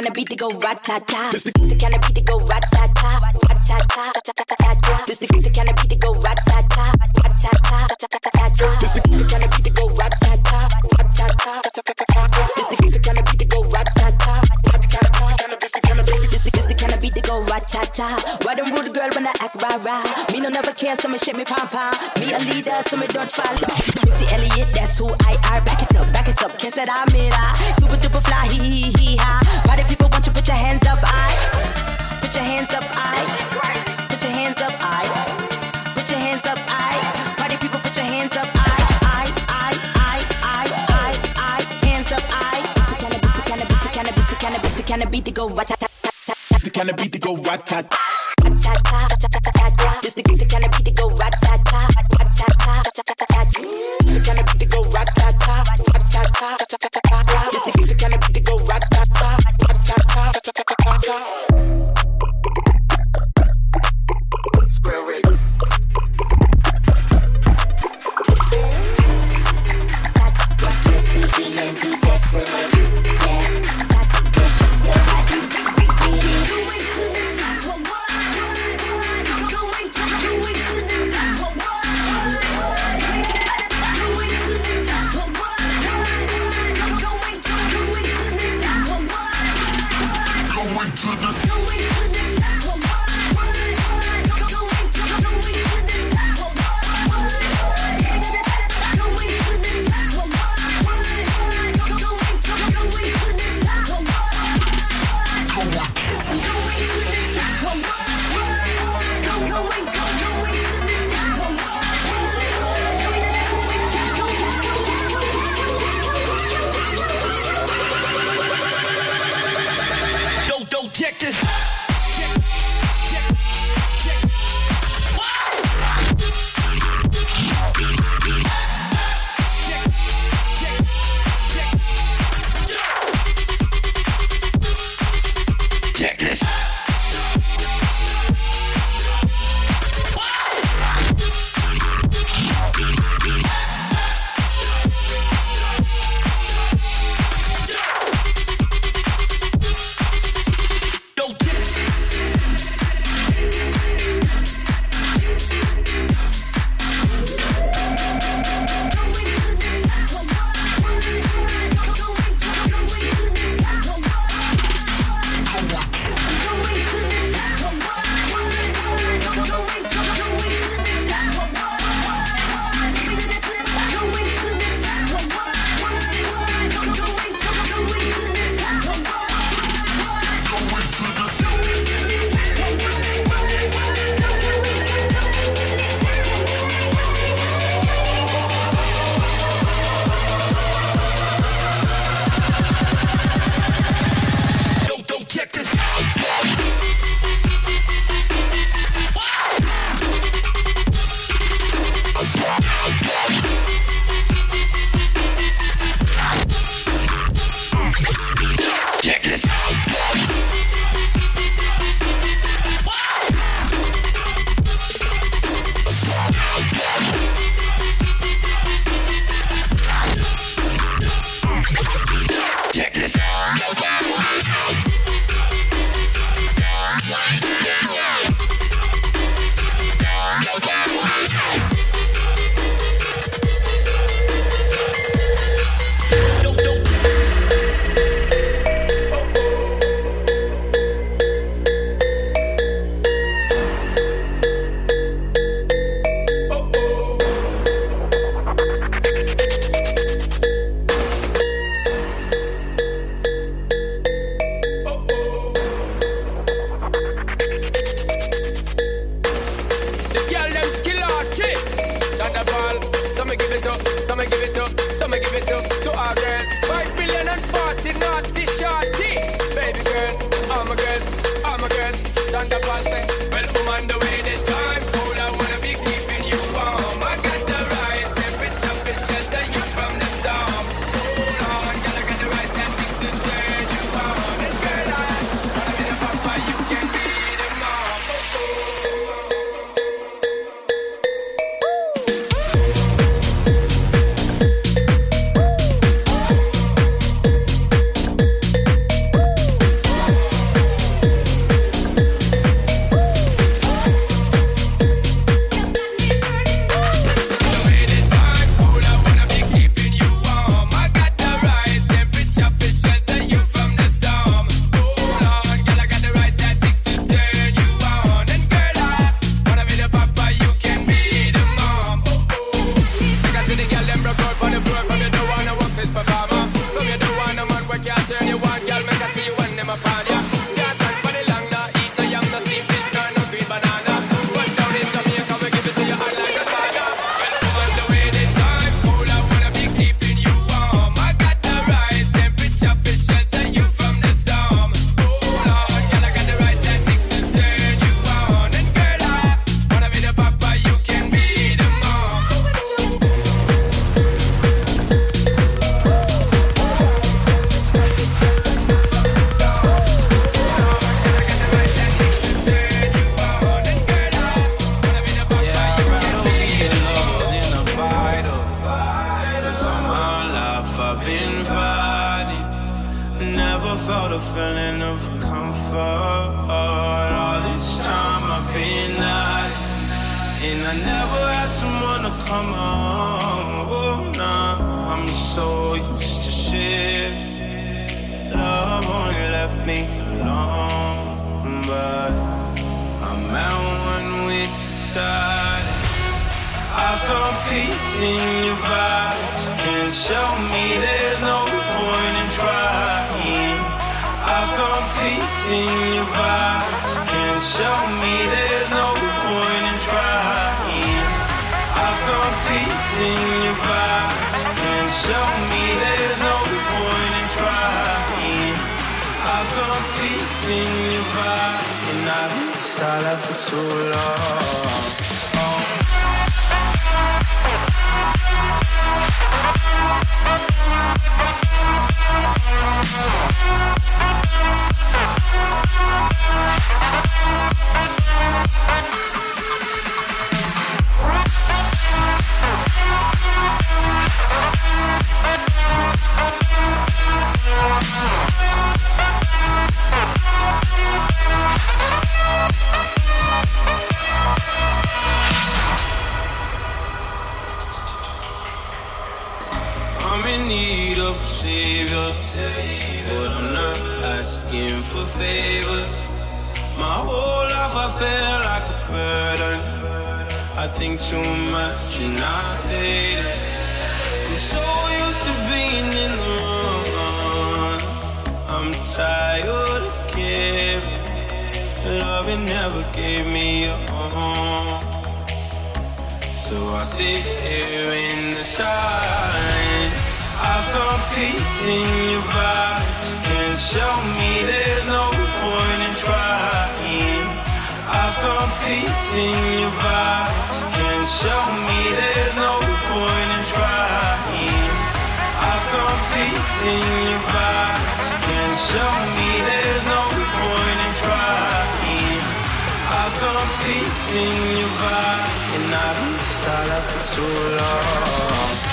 kind of beat to go ratata. This the kind of beat to go ratata. Ratata. This the kind of beat to go ratata. Ratata. ratata. This the kind of beat to go ratata. Ratata. This the kind of beat to go ratata. Ratata. This the kind of beat to go ratata. Why them rude girl when I act rah rah? Me no never care, so me shake me pom pom. Me a leader, so me don't go rat tat tat tat. It's the kind of beat to go rat tat. peace in your vibes. Can't show me there's no point in trying I found peace in your vibes. Can't show me there's no point in trying I found peace in your vibes, And I've been silent for too long love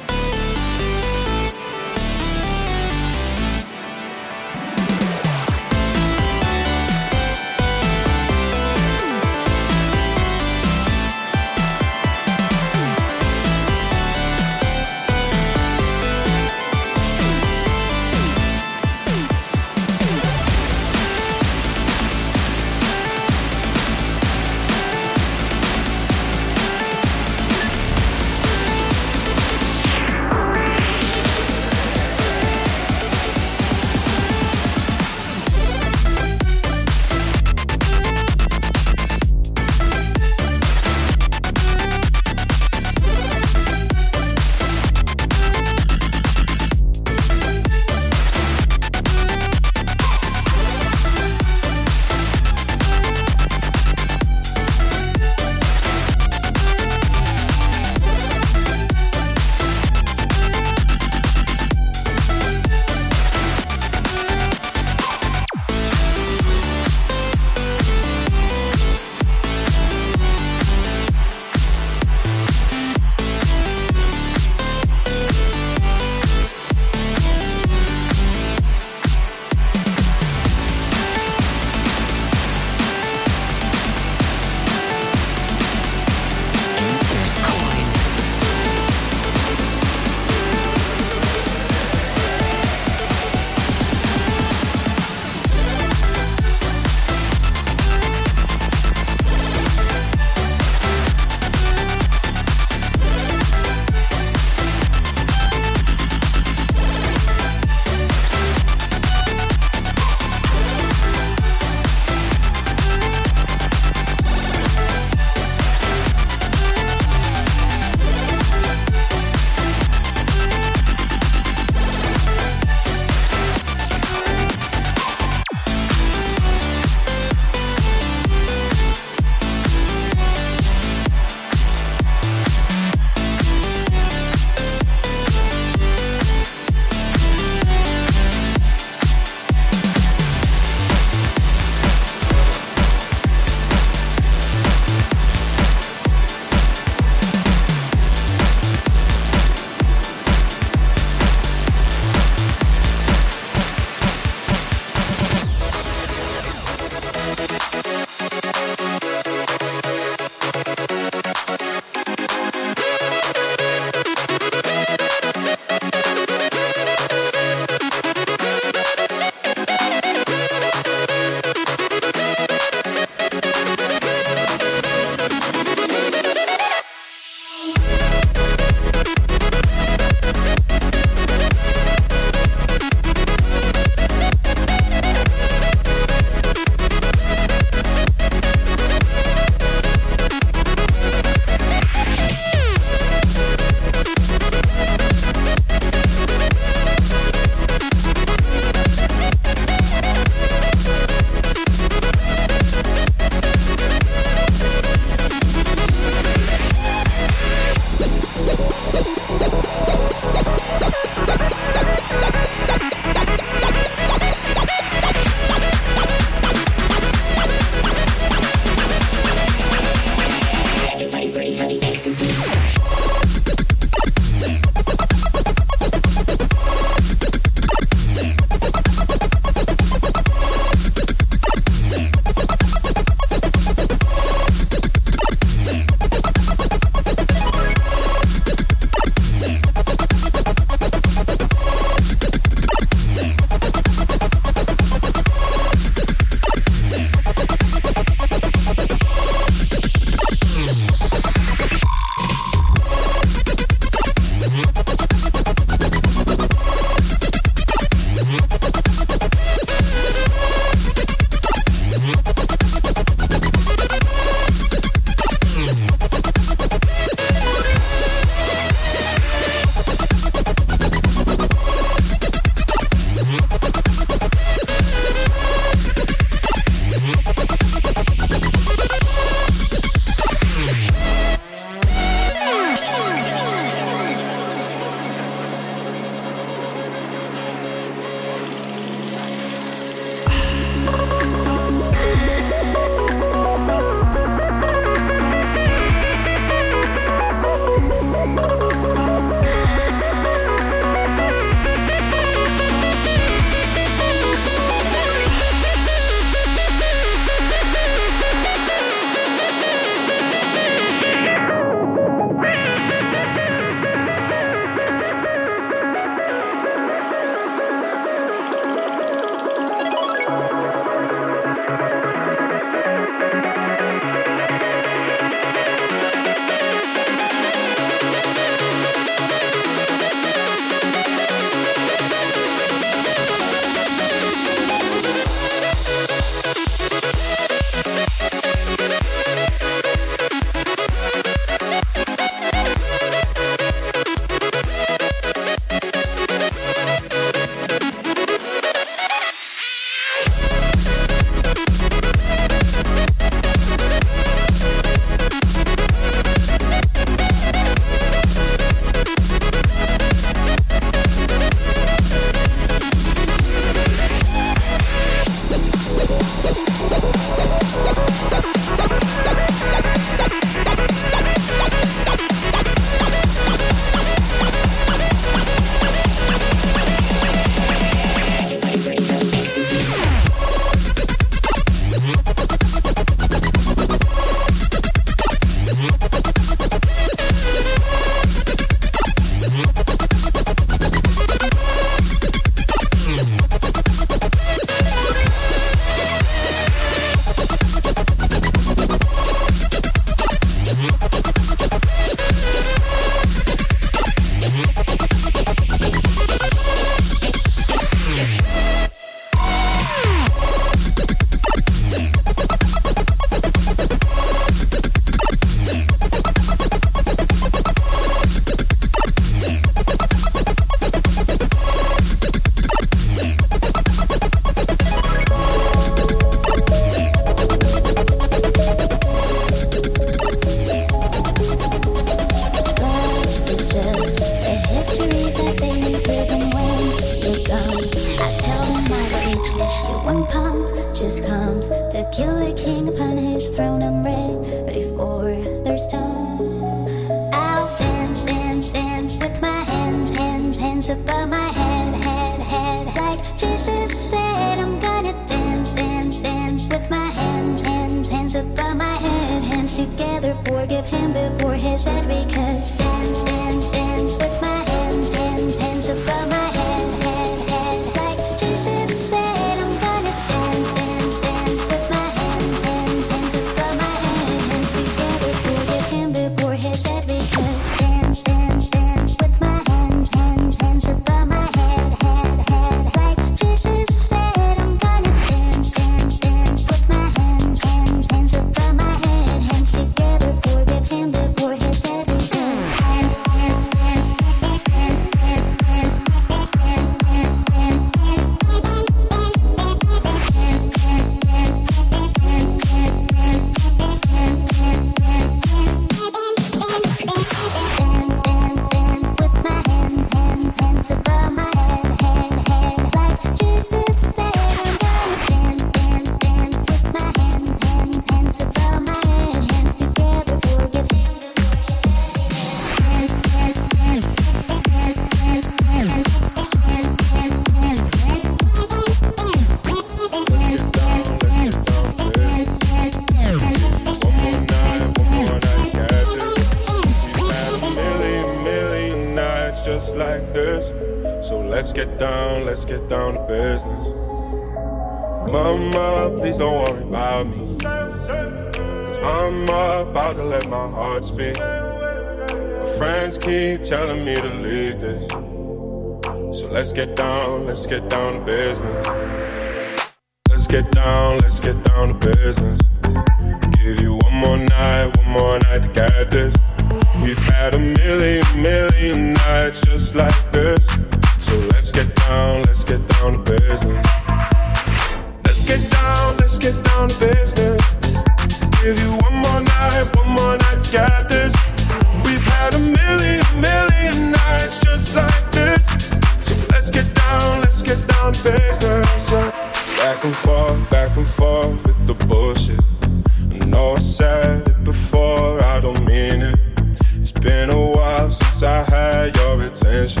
So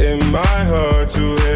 in my heart to hear.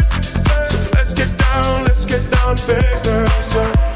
business. So let's get down, let's get down business.